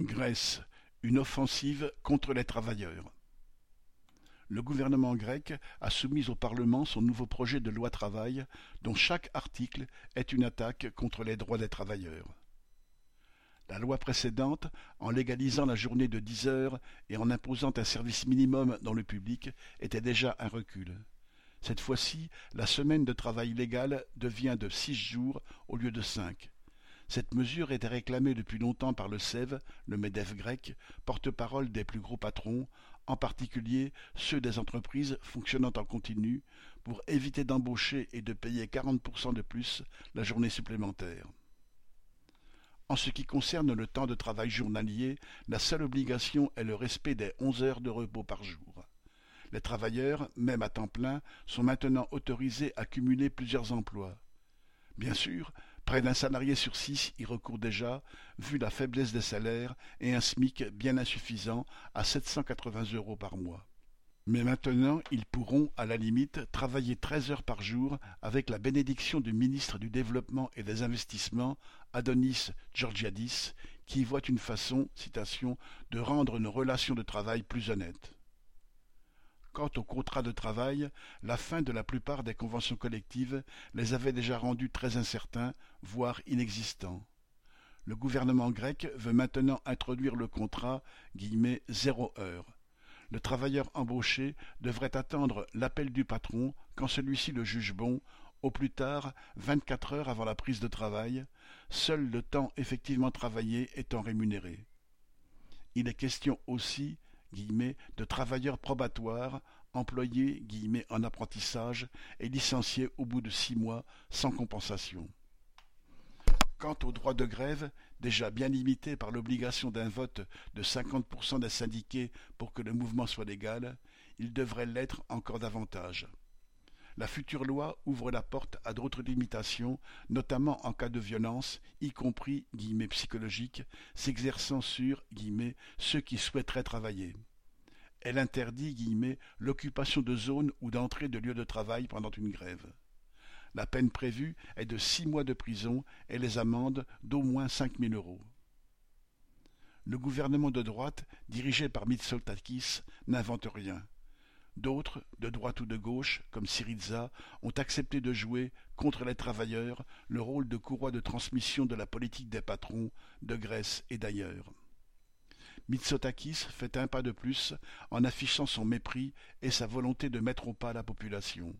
Grèce, une offensive contre les travailleurs. Le gouvernement grec a soumis au Parlement son nouveau projet de loi travail, dont chaque article est une attaque contre les droits des travailleurs. La loi précédente, en légalisant la journée de dix heures et en imposant un service minimum dans le public, était déjà un recul. Cette fois-ci, la semaine de travail légal devient de six jours au lieu de cinq. Cette mesure était réclamée depuis longtemps par le SEV, le MEDEF grec, porte-parole des plus gros patrons, en particulier ceux des entreprises fonctionnant en continu, pour éviter d'embaucher et de payer 40% de plus la journée supplémentaire. En ce qui concerne le temps de travail journalier, la seule obligation est le respect des onze heures de repos par jour. Les travailleurs, même à temps plein, sont maintenant autorisés à cumuler plusieurs emplois. Bien sûr, Près d'un salarié sur six y recourt déjà, vu la faiblesse des salaires et un SMIC bien insuffisant à 780 euros par mois. Mais maintenant, ils pourront, à la limite, travailler treize heures par jour avec la bénédiction du ministre du Développement et des Investissements, Adonis Georgiadis, qui voit une façon, citation, de rendre nos relations de travail plus honnêtes. Quant aux contrats de travail, la fin de la plupart des conventions collectives les avait déjà rendus très incertains, voire inexistants. Le gouvernement grec veut maintenant introduire le contrat guillemets, zéro heure. Le travailleur embauché devrait attendre l'appel du patron quand celui-ci le juge bon, au plus tard vingt-quatre heures avant la prise de travail, seul le temps effectivement travaillé étant rémunéré. Il est question aussi de travailleurs probatoires, employés en apprentissage et licenciés au bout de six mois sans compensation. Quant au droit de grève, déjà bien limité par l'obligation d'un vote de 50% des syndiqués pour que le mouvement soit légal, il devrait l'être encore davantage. La future loi ouvre la porte à d'autres limitations, notamment en cas de violence, y compris psychologique, s'exerçant sur ceux qui souhaiteraient travailler. Elle interdit l'occupation de zones ou d'entrée de lieux de travail pendant une grève. La peine prévue est de six mois de prison et les amendes d'au moins cinq mille euros. Le gouvernement de droite, dirigé par Mitsotakis, n'invente rien. D'autres, de droite ou de gauche, comme Syriza, ont accepté de jouer, contre les travailleurs, le rôle de courroie de transmission de la politique des patrons, de Grèce et d'ailleurs. Mitsotakis fait un pas de plus en affichant son mépris et sa volonté de mettre au pas la population.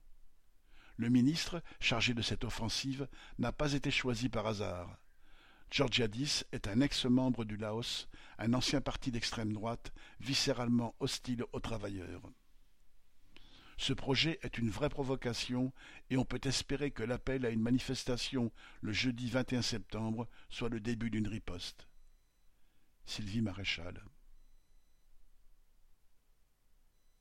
Le ministre, chargé de cette offensive, n'a pas été choisi par hasard. Georgiadis est un ex-membre du Laos, un ancien parti d'extrême droite, viscéralement hostile aux travailleurs. Ce projet est une vraie provocation et on peut espérer que l'appel à une manifestation le jeudi 21 septembre soit le début d'une riposte. Sylvie Maréchal.